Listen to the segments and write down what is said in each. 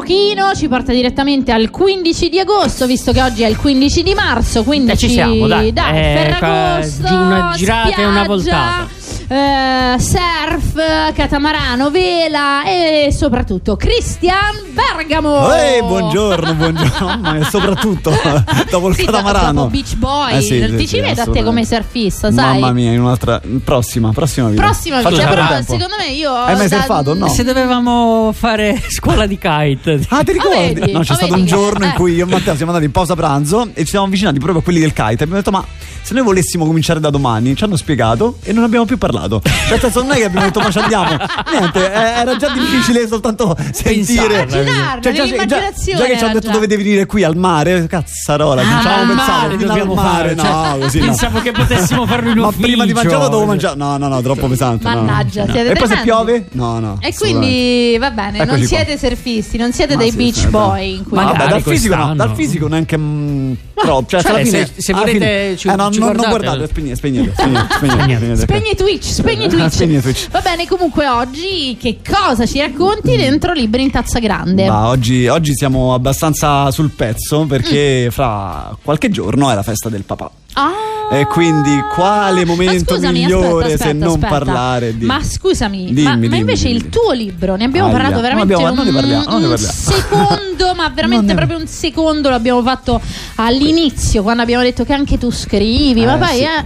pochino, ci porta direttamente al 15 di agosto, visto che oggi è il 15 di marzo, quindi Eh, ci siamo, dai. dai Eh, Ferragosto, fa- una girata e una voltata. Eh, surf, catamarano, vela e soprattutto Cristian Bergamo. Ehi, buongiorno, buongiorno. Ma soprattutto dopo il Sì, catamarano. dopo Beach Boy, Eh sì, sì, ti sì, ci vedo a te come surfista, sai? Mamma mia, in un'altra prossima, prossima vita. Prossima vita, però tempo. secondo me io Hai mai da- surfato? No. Se dovevamo fare scuola di kite. Ah, ti ricordi? vedi? no, c'è Ah, stato vedi un giorno in eh. cui io e Matteo siamo andati in pausa pranzo e ci siamo avvicinati proprio a quelli del kite. E abbiamo detto, ma se noi volessimo cominciare da domani, ci hanno spiegato e non abbiamo più parlato. Cioè, nel senso, non è che abbiamo detto, ma ci andiamo. Niente, eh, era già difficile soltanto sentire. Cioè, già, già, già che ci hanno detto già. dovete venire qui al mare, cazzarola, Ah, ci al avevo pensato, dobbiamo al mare, fare, no, cioè, così no. pensavo che potessimo farlo in Ma ufficio. prima di mangiare dovevo mangiare. No, no, no, troppo pesante. Mannaggia, No. siete E poi se piove? No, no. E quindi va bene, non Eccoci qua. siete surfisti, non siete Ma dei sì, beach sì, boy in cui Ma- Vabbè, dal fisico, no, dal fisico neanche mm, troppo. Cioè, Cioè, alla fine, se- se alla volete fine- ci- eh, no, ci non, non guardate. spegnete, spegnete, spegnete, spegnete, spegnete, Spegni Twitch, spegni Twitch. Spegni Twitch. Va bene, comunque oggi che cosa ci racconti dentro Libri in tazza grande? Ma oggi, oggi siamo abbastanza sul pezzo Mm. perché fra qualche giorno è la festa del papà. Ah, E quindi quale momento Ma scusami, migliore aspetta, se aspetta, non aspetta. parlare di Ma scusami, Dimmi, ma, ma dimmi, invece dimmi, il tuo libro, ne abbiamo Aia, parlato veramente abbiamo- un, parliamo, un secondo, ma veramente proprio un secondo l'abbiamo fatto all'inizio, quando abbiamo detto che anche tu scrivi, ma Eh, poi sì. eh,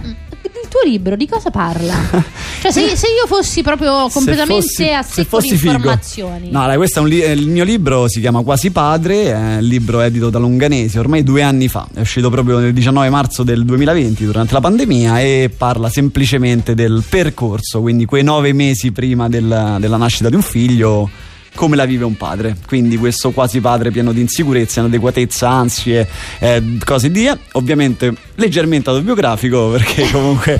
tuo libro di cosa parla? cioè se, se io fossi proprio Se completamente fossi- a se secco di fossi figo. informazioni. No, dai, questo è un li- eh, il mio libro, si chiama Quasi Padre, è un libro edito da Longanesi ormai due anni fa, è uscito proprio il 19 marzo del 2020 durante la pandemia e parla semplicemente del percorso, quindi quei nove mesi prima del- della nascita di un figlio, come la vive un padre. Quindi questo quasi padre pieno di insicurezze, inadeguatezza, ansie, eh, cose di ovviamente leggermente autobiografico perché comunque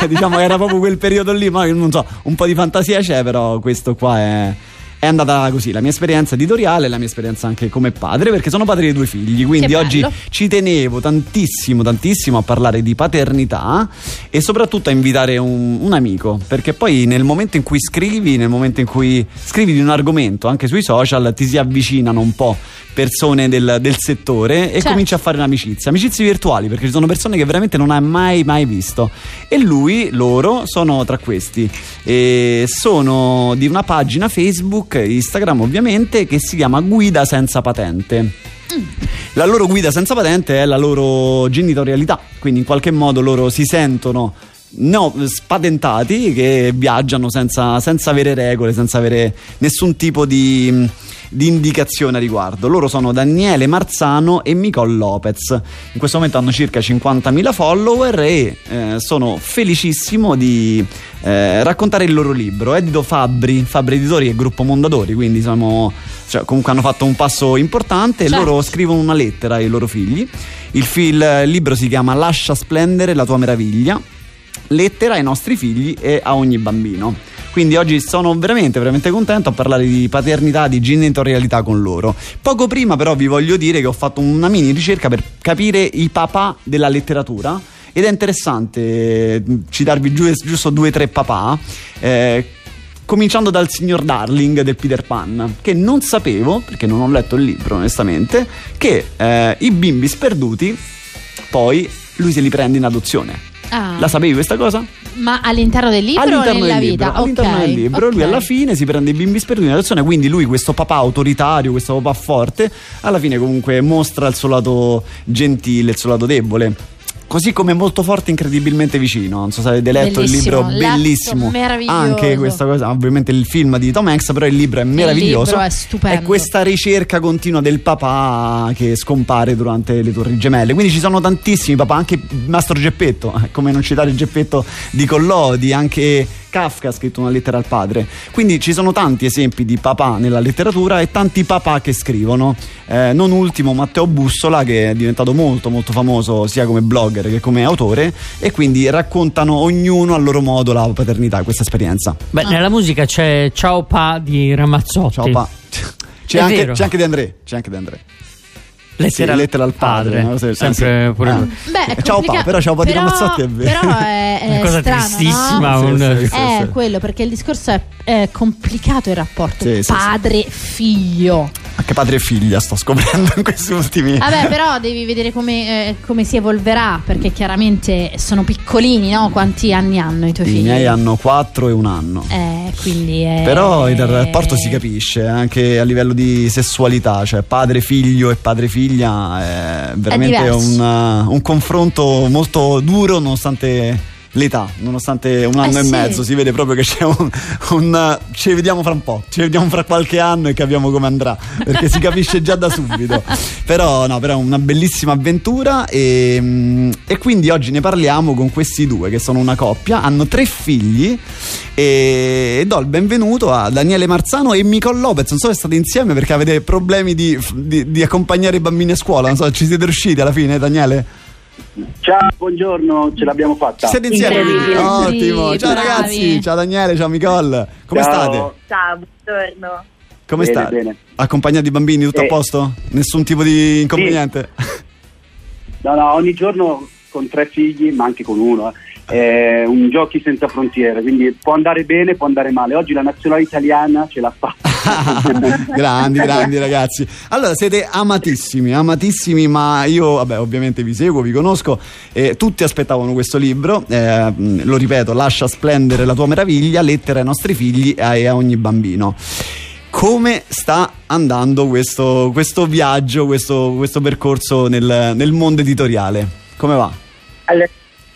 eh, diciamo era proprio quel periodo lì, ma non so, un po' di fantasia c'è, però questo qua è è andata così la mia esperienza editoriale, la mia esperienza anche come padre, perché sono padre di due figli, quindi oggi ci tenevo tantissimo, tantissimo a parlare di paternità e soprattutto a invitare un, un amico, perché poi nel momento in cui scrivi, nel momento in cui scrivi di un argomento, anche sui social, ti si avvicinano un po' persone del, del settore e Certo. cominci a fare un'amicizia, amicizie virtuali, perché ci sono persone che veramente non hai mai mai visto. E lui, loro, sono tra questi. E sono di una pagina Facebook, Instagram ovviamente, che si chiama Guida senza patente. La loro guida senza patente è la loro genitorialità, quindi in qualche modo loro si sentono no, spaventati che viaggiano senza, senza avere regole, senza avere nessun tipo di, di indicazione a riguardo. Loro sono Daniele Marzano e Nicole Lopez. In questo momento hanno circa 50.000 follower e eh, sono felicissimo di eh, raccontare il loro libro. Edito Fabbri, Fabbri Editori e Gruppo Mondadori, quindi siamo, cioè, comunque hanno fatto un passo importante. Certo. Loro scrivono una lettera ai loro figli. Il, il libro si chiama Lascia splendere la tua meraviglia. Lettera ai nostri figli e a ogni bambino. Quindi oggi sono veramente, veramente contento a parlare di paternità, di genitorialità con loro. Poco prima, però, vi voglio dire che ho fatto una mini ricerca per capire i papà della letteratura. Ed è interessante eh, citarvi giu- giusto due o tre papà. eh, cominciando dal signor Darling del Peter Pan, che non sapevo, perché non ho letto il libro onestamente, che eh, i bimbi sperduti poi lui se li prende in adozione. Ah, La sapevi questa cosa? ma all'interno del libro o all'interno nella del vita? libro, all'interno Ok, del libro lui ok. alla fine si prende i bimbi sperduti in adozione quindi lui questo papà autoritario questo papà forte alla fine comunque mostra il suo lato gentile il suo lato debole così come molto forte incredibilmente vicino non so se avete letto il Bellissimo, libro letto, bellissimo meraviglioso. anche questa cosa ovviamente il film di Tom Hanks però il libro è meraviglioso libro è stupendo. questa ricerca continua del papà che scompare durante le torri gemelle quindi ci sono tantissimi papà anche Mastro Geppetto eh, come non citare Geppetto di Collodi anche Kafka ha scritto una lettera al padre. Quindi ci sono tanti esempi di papà nella letteratura e tanti papà che scrivono. Eh, non ultimo Matteo Bussola che è diventato molto molto famoso sia come blogger che come autore e quindi raccontano ognuno a loro modo la paternità questa esperienza. Beh, nella musica c'è Ciao Pa di Ramazzotti. ciao pa. C'è anche, c'è anche De André c'è anche De André Lettera, Sì, lettera al padre, no? Sì, Sempre sì. pure Ah. lui. Beh, Ciao, pa, però c'è un po' di Ramazzotti, è vero. Però è, è Una cosa strano, tristissima, no? Un- sì, sì, è sì. quello perché il discorso è, è complicato il rapporto Sì, sì, sì. padre-figlio. Anche padre e figlia sto scoprendo in questi ultimi Vabbè, però devi vedere come, eh, come si evolverà perché chiaramente sono piccolini, no? Quanti anni hanno i tuoi I figli? miei hanno 4 e un anno. Eh, quindi è... Però il rapporto si capisce anche a livello di sessualità, cioè padre figlio e padre figlia è veramente diverso. un, uh, un confronto molto duro nonostante l'età, nonostante un anno Eh e sì. mezzo, si vede proprio che c'è un, un, ci vediamo fra un po', ci vediamo fra qualche anno e capiamo come andrà, perché si capisce già da subito. Però no, però è una bellissima avventura e, e quindi oggi ne parliamo con questi due che sono una coppia, hanno tre figli e, do il benvenuto a Daniele Marzano e Nicole Lopez. Non so se state insieme perché avete problemi di, di- di accompagnare i bambini a scuola. Non so, ci siete riusciti alla fine, Daniele? Ciao, buongiorno, ce l'abbiamo fatta. Ci siete insieme? Ottimo. Sì, Ciao bravi. ragazzi, ciao Daniele, ciao Nicole. Come Ciao. state? Ciao, buongiorno. Come Bene, state? bene. Accompagnati i bambini, tutto a Eh. posto? Nessun tipo di inconveniente? No, no, ogni giorno con tre figli, ma anche con uno. eh. È un giochi senza frontiere, quindi può andare bene, può andare male. Oggi la nazionale italiana ce l'ha fatta. grandi, grandi ragazzi. Allora, siete amatissimi, amatissimi, ma io, vabbè, ovviamente vi seguo, vi conosco. E tutti aspettavano questo libro. eh, lo ripeto, lascia splendere la tua meraviglia, lettera ai nostri figli e a ogni bambino. Come sta andando questo, questo viaggio, questo, questo percorso nel, nel mondo editoriale? Come va? Allora,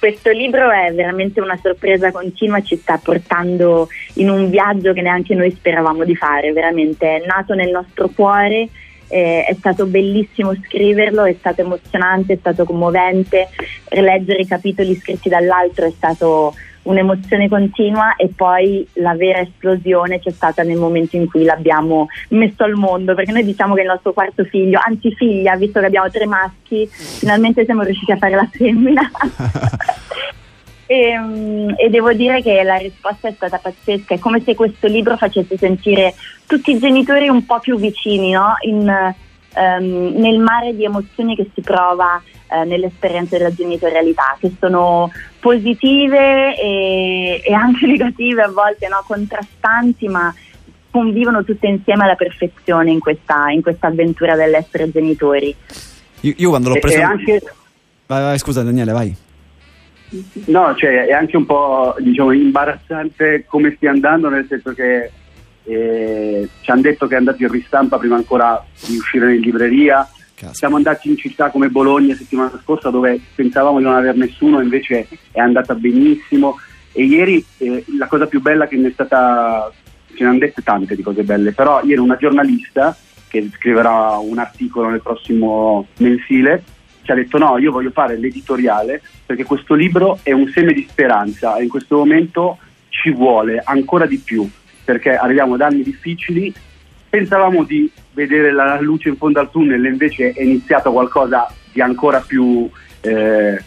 questo libro è veramente una sorpresa continua, ci sta portando in un viaggio che neanche noi speravamo di fare, veramente. È nato nel nostro cuore, eh, è stato bellissimo scriverlo, è stato emozionante, è stato commovente, leggere i capitoli scritti dall'altro è stato un'emozione continua e poi la vera esplosione c'è stata nel momento in cui l'abbiamo messo al mondo, perché noi diciamo che il nostro quarto figlio, anzi figlia, visto che abbiamo tre maschi, finalmente siamo riusciti a fare la femmina. E, mm, e devo dire che la risposta è stata pazzesca, è come se questo libro facesse sentire tutti i genitori un po' più vicini no? In, ehm, nel mare di emozioni che si prova eh, nell'esperienza della genitorialità, che sono positive e, e anche negative a volte, no? contrastanti, ma convivono tutte insieme alla perfezione in questa, in questa avventura dell'essere genitori. Io, io quando l'ho E- preso. e anche, Vai, vai, scusa, Daniele, vai. no, cioè, è anche un po' diciamo, imbarazzante come stia andando, nel senso che eh, ci hanno detto che è andato in ristampa prima ancora di uscire in libreria. Caspita. Siamo andati in città come Bologna settimana scorsa dove pensavamo di non aver nessuno, invece è andata benissimo. E ieri eh, la cosa più bella che ne è stata, ce ne hanno dette tante di cose belle, però ieri una giornalista che scriverà un articolo nel prossimo mensile ci ha detto no, io voglio fare l'editoriale perché questo libro è un seme di speranza e in questo momento ci vuole ancora di più perché arriviamo da anni difficili. Pensavamo di vedere la luce in fondo al tunnel, invece è iniziato qualcosa di ancora più eh,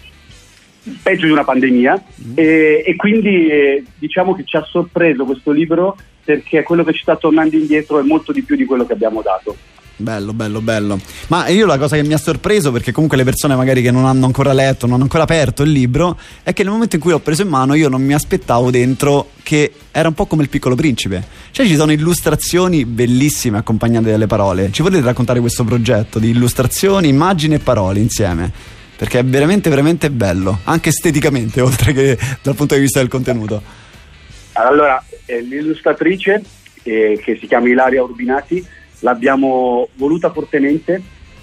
peggio di una pandemia. E, e quindi eh, diciamo che ci ha sorpreso questo libro perché quello che ci sta tornando indietro è molto di più di quello che abbiamo dato. Bello, bello, bello. Ma io la cosa che mi ha sorpreso, perché comunque le persone magari che non hanno ancora letto, non hanno ancora aperto il libro, è che nel momento in cui l'ho preso in mano io non mi aspettavo dentro che era un po' come il piccolo principe. Cioè ci sono illustrazioni bellissime accompagnate dalle parole. Ci volete raccontare questo progetto di illustrazioni, immagini e parole insieme? Perché è veramente, veramente bello, anche esteticamente, oltre che dal punto di vista del contenuto. Allora, eh, l'illustratrice, eh, che si chiama Ilaria Urbinati, l'abbiamo voluta fortemente,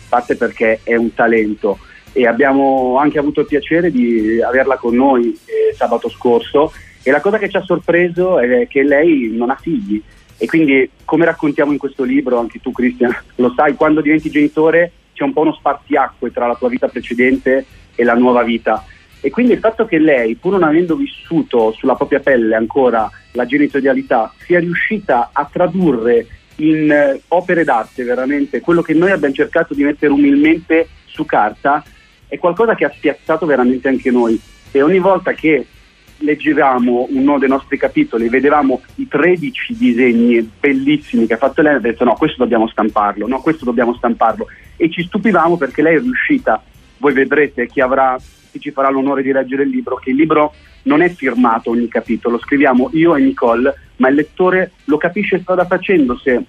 parte perché è un talento. E abbiamo anche avuto il piacere di averla con noi eh, sabato scorso. E la cosa che ci ha sorpreso è che lei non ha figli. E quindi come raccontiamo in questo libro, anche tu Cristian lo sai, quando diventi genitore c'è un po' uno spartiacque tra la tua vita precedente e la nuova vita. E quindi il fatto che lei, pur non avendo vissuto sulla propria pelle ancora la genitorialità, sia riuscita a tradurre in eh, opere d'arte veramente quello che noi abbiamo cercato di mettere umilmente su carta, è qualcosa che ha spiazzato veramente anche noi. E ogni volta che leggevamo uno dei nostri capitoli, vedevamo i 13 disegni bellissimi che ha fatto lei, ha detto no, questo dobbiamo stamparlo, no, questo dobbiamo stamparlo. E ci stupivamo perché lei è riuscita, voi vedrete chi avrà chi ci farà l'onore di leggere il libro, che il libro non è firmato ogni capitolo, scriviamo io e Nicole, ma il lettore lo capisce strada facendo se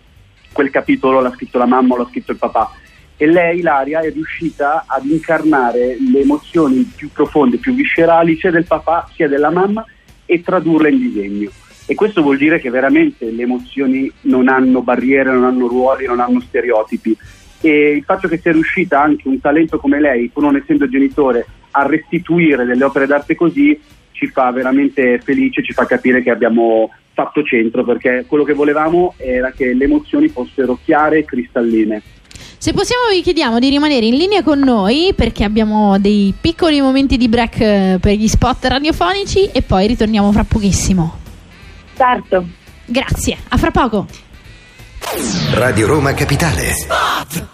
quel capitolo l'ha scritto la mamma o l'ha scritto il papà. E lei, Ilaria, è riuscita ad incarnare le emozioni più profonde, più viscerali, sia del papà sia della mamma, e tradurle in disegno. E questo vuol dire che veramente le emozioni non hanno barriere, non hanno ruoli, non hanno stereotipi. E il fatto che sia riuscita anche un talento come lei, pur non essendo genitore, a restituire delle opere d'arte così ci fa veramente felice, ci fa capire che abbiamo fatto centro perché quello che volevamo era che le emozioni fossero chiare e cristalline. Se possiamo vi chiediamo di rimanere in linea con noi perché abbiamo dei piccoli momenti di break eh, per gli spot radiofonici e poi ritorniamo fra pochissimo. Certo. Grazie, a fra poco. Radio Roma Capitale.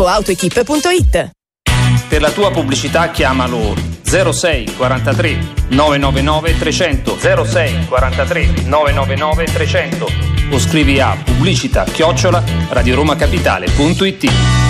www.gruppoautoequip.it Per la tua pubblicità chiamalo 06 43 999 300 06 43 999 300 o scrivi a pubblicità chiocciola radioromacapitale.it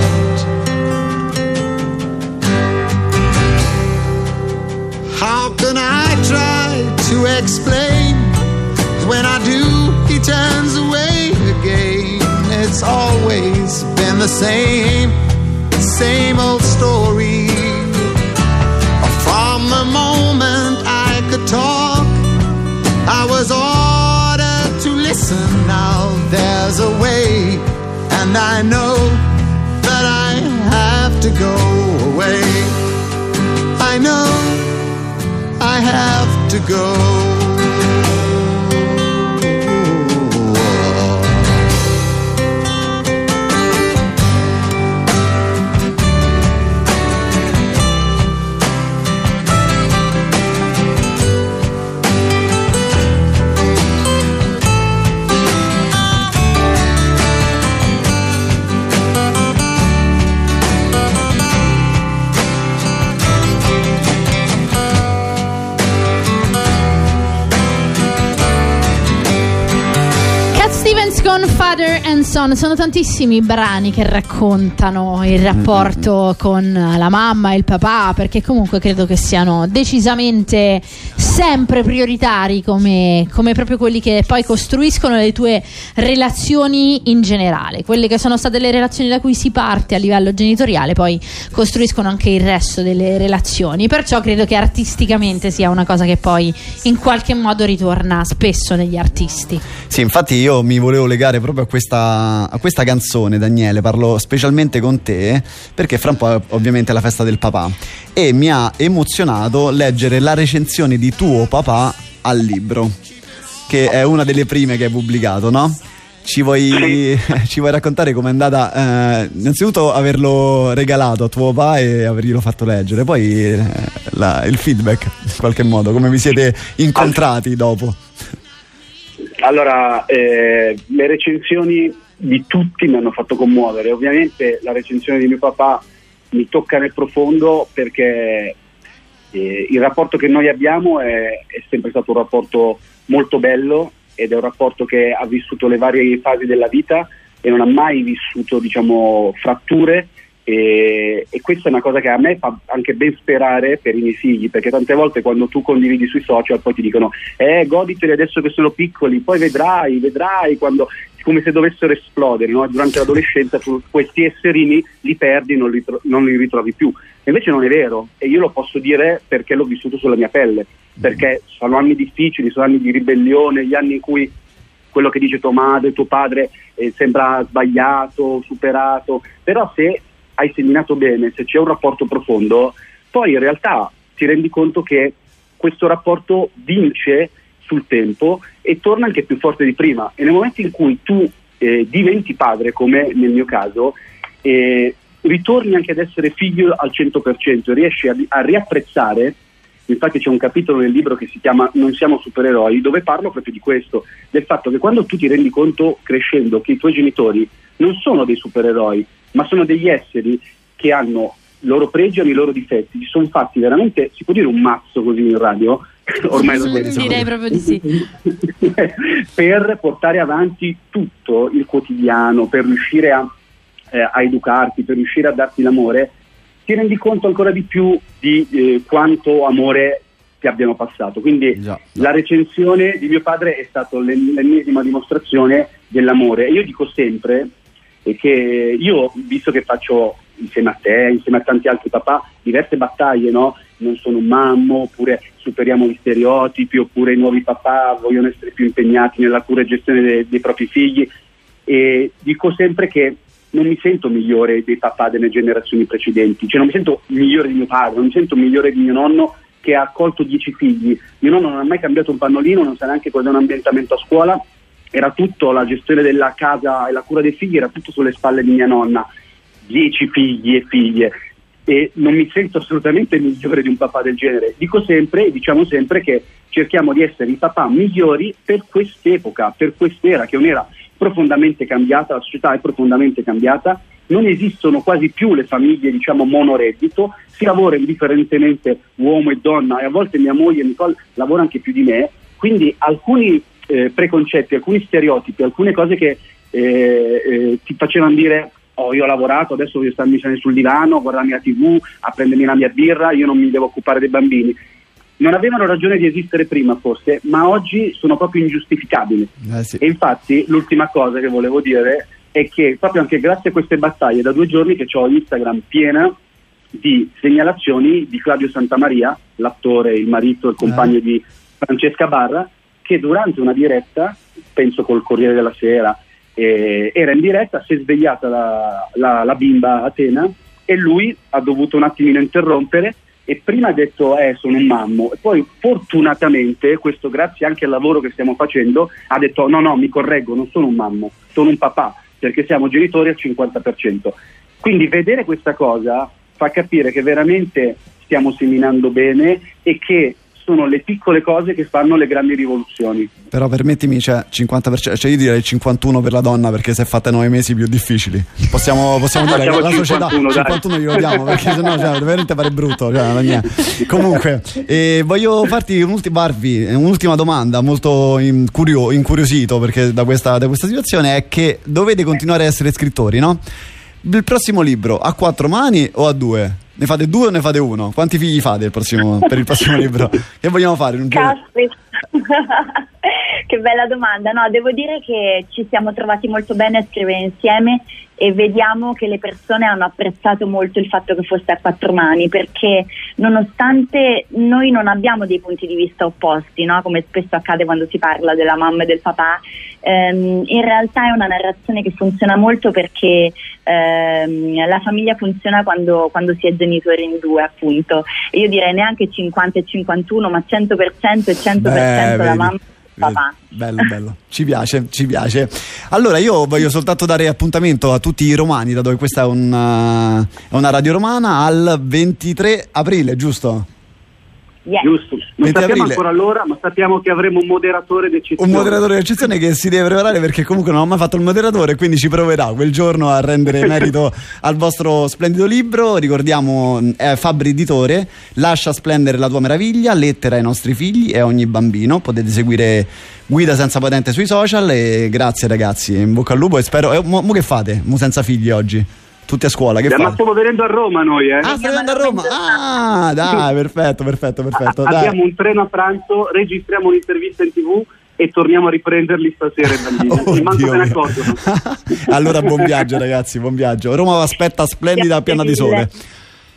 To go. Father and Son sono tantissimi i brani che raccontano il rapporto con la mamma e il papà perché comunque credo che siano decisamente sempre prioritari come, come proprio quelli che poi costruiscono le tue relazioni in generale. Quelle che sono state le relazioni da cui si parte a livello genitoriale poi costruiscono anche il resto delle relazioni. Perciò credo che artisticamente sia una cosa che poi in qualche modo ritorna spesso negli artisti. Sì, infatti io mi volevo legare proprio a questa, a questa canzone, Daniele, parlo specialmente con te, perché fra un po' è ovviamente la festa del papà e mi ha emozionato leggere la recensione di tuo papà al libro. che è una delle prime che hai pubblicato, no? Ci vuoi, ci vuoi raccontare com'è andata? Eh, innanzitutto averlo regalato a tuo papà e averglielo fatto leggere, poi eh, la- il feedback in qualche modo, come vi siete incontrati dopo? Allora, eh, le recensioni di tutti mi hanno fatto commuovere. Ovviamente la recensione di mio papà mi tocca nel profondo perché eh, il rapporto che noi abbiamo è, è sempre stato un rapporto molto bello ed è un rapporto che ha vissuto le varie fasi della vita e non ha mai vissuto diciamo, fratture e, e questa è una cosa che a me fa anche ben sperare per i miei figli perché tante volte quando tu condividi sui social poi ti dicono eh goditeli adesso che sono piccoli poi vedrai, vedrai quando come se dovessero esplodere no? durante l'adolescenza tu questi esserini li perdi non li, tro- non li ritrovi più invece non è vero e io lo posso dire perché l'ho vissuto sulla mia pelle perché sono anni difficili, sono anni di ribellione, gli anni in cui quello che dice tua madre, tuo padre eh, sembra sbagliato, superato, però se hai seminato bene, se c'è un rapporto profondo, poi in realtà ti rendi conto che questo rapporto vince sul tempo e torna anche più forte di prima. E nel momento in cui tu eh, diventi padre, come nel mio caso, eh, ritorni anche ad essere figlio al 100%, riesci a, a riapprezzare Infatti c'è un capitolo nel libro che si chiama Non siamo supereroi, dove parlo proprio di questo, del fatto che quando tu ti rendi conto crescendo che i tuoi genitori non sono dei supereroi, ma sono degli esseri che hanno i loro pregi e i loro difetti, si sono fatti veramente, si può dire un mazzo così in radio? Ormai lo direi proprio di sì. per portare avanti tutto il quotidiano, per riuscire a, eh, a educarti, per riuscire a darti l'amore, ti rendi conto ancora di più di eh, quanto amore ti abbiano passato. Quindi la recensione di mio padre è stata l'en- l'ennesima dimostrazione dell'amore. E io dico sempre eh, che io, visto che faccio insieme a te, insieme a tanti altri papà, diverse battaglie, no? Non sono un mammo, oppure superiamo gli stereotipi, oppure i nuovi papà vogliono essere più impegnati nella cura e gestione de- dei propri figli. E dico sempre che non mi sento migliore dei papà delle generazioni precedenti, cioè non mi sento migliore di mio padre, non mi sento migliore di mio nonno che ha accolto dieci figli. Mio nonno non ha mai cambiato un pannolino, non sa neanche cos'è un ambientamento a scuola, era tutto la gestione della casa e la cura dei figli era tutto sulle spalle di mia nonna, dieci figli e figlie. E non mi sento assolutamente migliore di un papà del genere. Dico sempre, e diciamo sempre che cerchiamo di essere i papà migliori per quest'epoca, per quest'era, che è un'era profondamente cambiata, la società è profondamente cambiata, non esistono quasi più le famiglie diciamo monoreddito, si lavora indifferentemente uomo e donna e a volte mia moglie Nicole lavora anche più di me, quindi alcuni eh, preconcetti, alcuni stereotipi, alcune cose che eh, eh, ti facevano dire oh io ho lavorato, adesso voglio starmi sul divano, a guardarmi la tv, a prendermi la mia birra, io non mi devo occupare dei bambini. Non avevano ragione di esistere prima forse, ma oggi sono proprio ingiustificabili. E infatti l'ultima cosa che volevo dire è che proprio anche grazie a queste battaglie da due giorni che ho Instagram piena di segnalazioni di Claudio Santamaria, l'attore, il marito, il compagno di Francesca Barra, che durante una diretta, penso col Corriere della Sera, eh, era in diretta, si è svegliata la, la- la bimba Atena e lui ha dovuto un attimino interrompere e prima ha detto eh sono un mammo e poi fortunatamente, questo grazie anche al lavoro che stiamo facendo, ha detto no no mi correggo, non sono un mammo, sono un papà perché siamo genitori al 50%. Quindi vedere questa cosa fa capire che veramente stiamo seminando bene e che sono le piccole cose che fanno le grandi rivoluzioni. Però permettimi, cioè 50%, cioè io direi 51 per la donna perché si è fatta nove mesi più difficili. Possiamo, possiamo dire Facciamo che la società 51, dai. 51 glielo diamo perché sennò cioè, veramente pare brutto. Cioè. Comunque, eh, voglio farti un'ultima, un'ultima domanda molto incurio- incuriosito perché da questa, da questa situazione è che dovete continuare a essere scrittori, no? Il prossimo libro a quattro mani o a due? Ne fate due o ne fate uno? Quanti figli fate il prossimo- per il prossimo libro? Che vogliamo fare? Un che bella domanda. No, devo dire che ci siamo trovati molto bene a scrivere insieme e vediamo che le persone hanno apprezzato molto il fatto che fosse a quattro mani perché nonostante noi non abbiamo dei punti di vista opposti, no? come spesso accade quando si parla della mamma e del papà, ehm, in realtà è una narrazione che funziona molto perché ehm, la famiglia funziona quando, quando si è genitori in due appunto. Io direi neanche 50 e 51 ma 100% e 100% Beh, la mamma papà. Bello, bello, ci piace, ci piace. Allora io voglio soltanto dare appuntamento a tutti i romani, da dove questa è una, è una radio romana, al 23 aprile, giusto? Yes. Giusto, non 20 sappiamo aprile. ancora l'ora, ma sappiamo che avremo un moderatore d'eccezione. Un moderatore d'eccezione che si deve preparare perché comunque non ho mai fatto il moderatore, quindi ci proverà quel giorno a rendere merito al vostro splendido libro. Ricordiamo, è Fabri Editore, Lascia splendere la tua meraviglia, lettera ai nostri figli e a ogni bambino. Potete seguire Guida senza patente sui social e grazie ragazzi, in bocca al lupo e spero... Eh, mo, mo che fate? Mo senza figli oggi? Tutti a scuola, che Ma fate? stiamo venendo a Roma noi, eh. Ah, stai andando a Roma? Ah, dai, perfetto, perfetto, perfetto. dai. Abbiamo un treno a pranzo, registriamo un'intervista in tv e torniamo a riprenderli stasera i bambini. Manco Oddio se ne mio. accorgono. allora buon viaggio ragazzi, buon viaggio. Roma vi aspetta splendida Grazie piena di sole.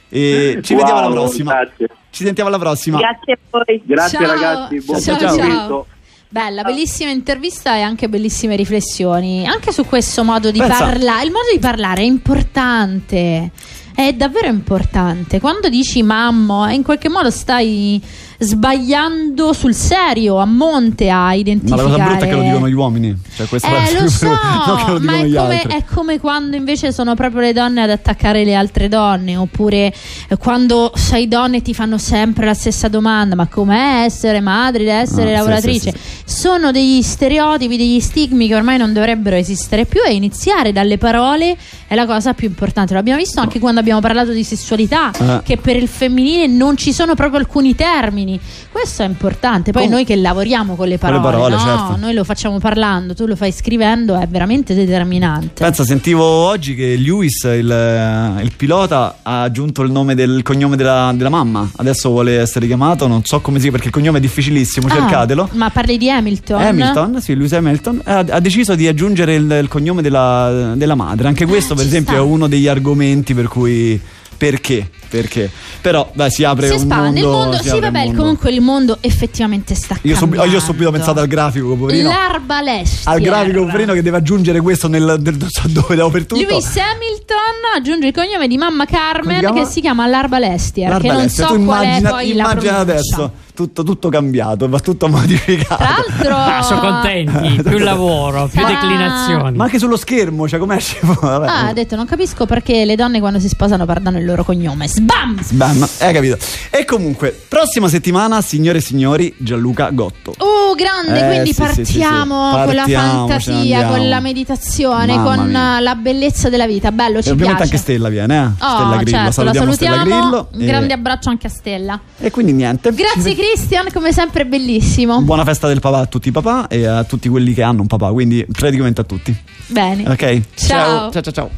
E ci Wow, vediamo alla prossima. Grazie. Ci sentiamo alla prossima. Grazie a voi. Grazie Ciao. ragazzi, buon Ciao, ciao. Bella, bellissima intervista e anche bellissime riflessioni. Anche su questo modo di parlare. Il modo di parlare è importante. È davvero importante. Quando dici mammo, in qualche modo stai sbagliando sul serio, a monte a Ma identificare. la cosa brutta è che lo dicono gli uomini. Cioè, questa è Eh, lo so, lo ma è come, è come quando invece sono proprio le donne ad attaccare le altre donne, oppure eh, quando sei donna e ti fanno sempre la stessa domanda: ma com'è essere madre, essere Ah, sì, lavoratrice? sì, Sono degli stereotipi, degli stigmi che ormai non dovrebbero esistere più e iniziare dalle parole è la cosa più importante. Lo abbiamo visto anche quando abbiamo parlato di sessualità, Eh. che per il femminile non ci sono proprio alcuni termini. Questo è importante. Poi Com- noi che lavoriamo con le Con le parole, parole, no? certo. noi lo facciamo parlando, tu lo fai scrivendo, è veramente determinante. Pensa, sentivo oggi che Lewis, il, il pilota, ha aggiunto il nome del cognome della, della mamma. Adesso vuole essere chiamato, non so come si perché il cognome è difficilissimo, Ah, cercatelo. Ma parli di Hamilton? Hamilton, sì, Lewis Hamilton ha, ha deciso di aggiungere il, il cognome della, della madre. Anche questo, per ci esempio, sta. è uno degli argomenti per cui. Perché? Perché? Però, dai, si apre Si un espande mondo. il mondo, si sì, vabbè, mondo. comunque il mondo effettivamente sta Io, cambiando. io ho subito pensato al grafico, poverino. L'arbalestier. Al grafico, poverino, che deve aggiungere questo nel, nel- non so dove dappertutto. Lewis Hamilton aggiunge il cognome di mamma Come Carmen chiama? che si chiama L'Arbalestier, che non L'arbalestia, so tu qual è immagina, poi la immagina pronuncia. adesso tutto, tutto cambiato, va tutto modificato. Tra l'altro Ah, sono contenti, più lavoro, più Ah. declinazioni. Ma anche sullo schermo, cioè come esce. Ah, ha detto non capisco perché le donne quando si sposano perdano il loro cognome. Sbam! Bam, hai capito. E comunque, prossima settimana, signore e signori, Gianluca Gotto. Oh, grande, Eh, quindi sì, sì, sì, sì. partiamo con la Partiamo, fantasia, con la meditazione, Mamma con mia. la bellezza della vita. Bello, ci e ovviamente piace. anche Stella viene, eh? Oh, Stella Grillo. certo, salutiamo, la Stella salutiamo. Grillo. Un e- grande abbraccio anche a Stella. E quindi niente. Grazie Christian, come sempre bellissimo. Buona festa del papà a tutti i papà e a tutti quelli che hanno un papà, quindi praticamente a tutti. Bene. Ok? Ciao. Ciao ciao ciao.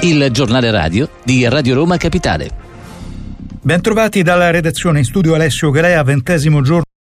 Il giornale radio di Radio Roma Capitale. Bentrovati dalla redazione in studio Alessio Galea, ventesimo giorno.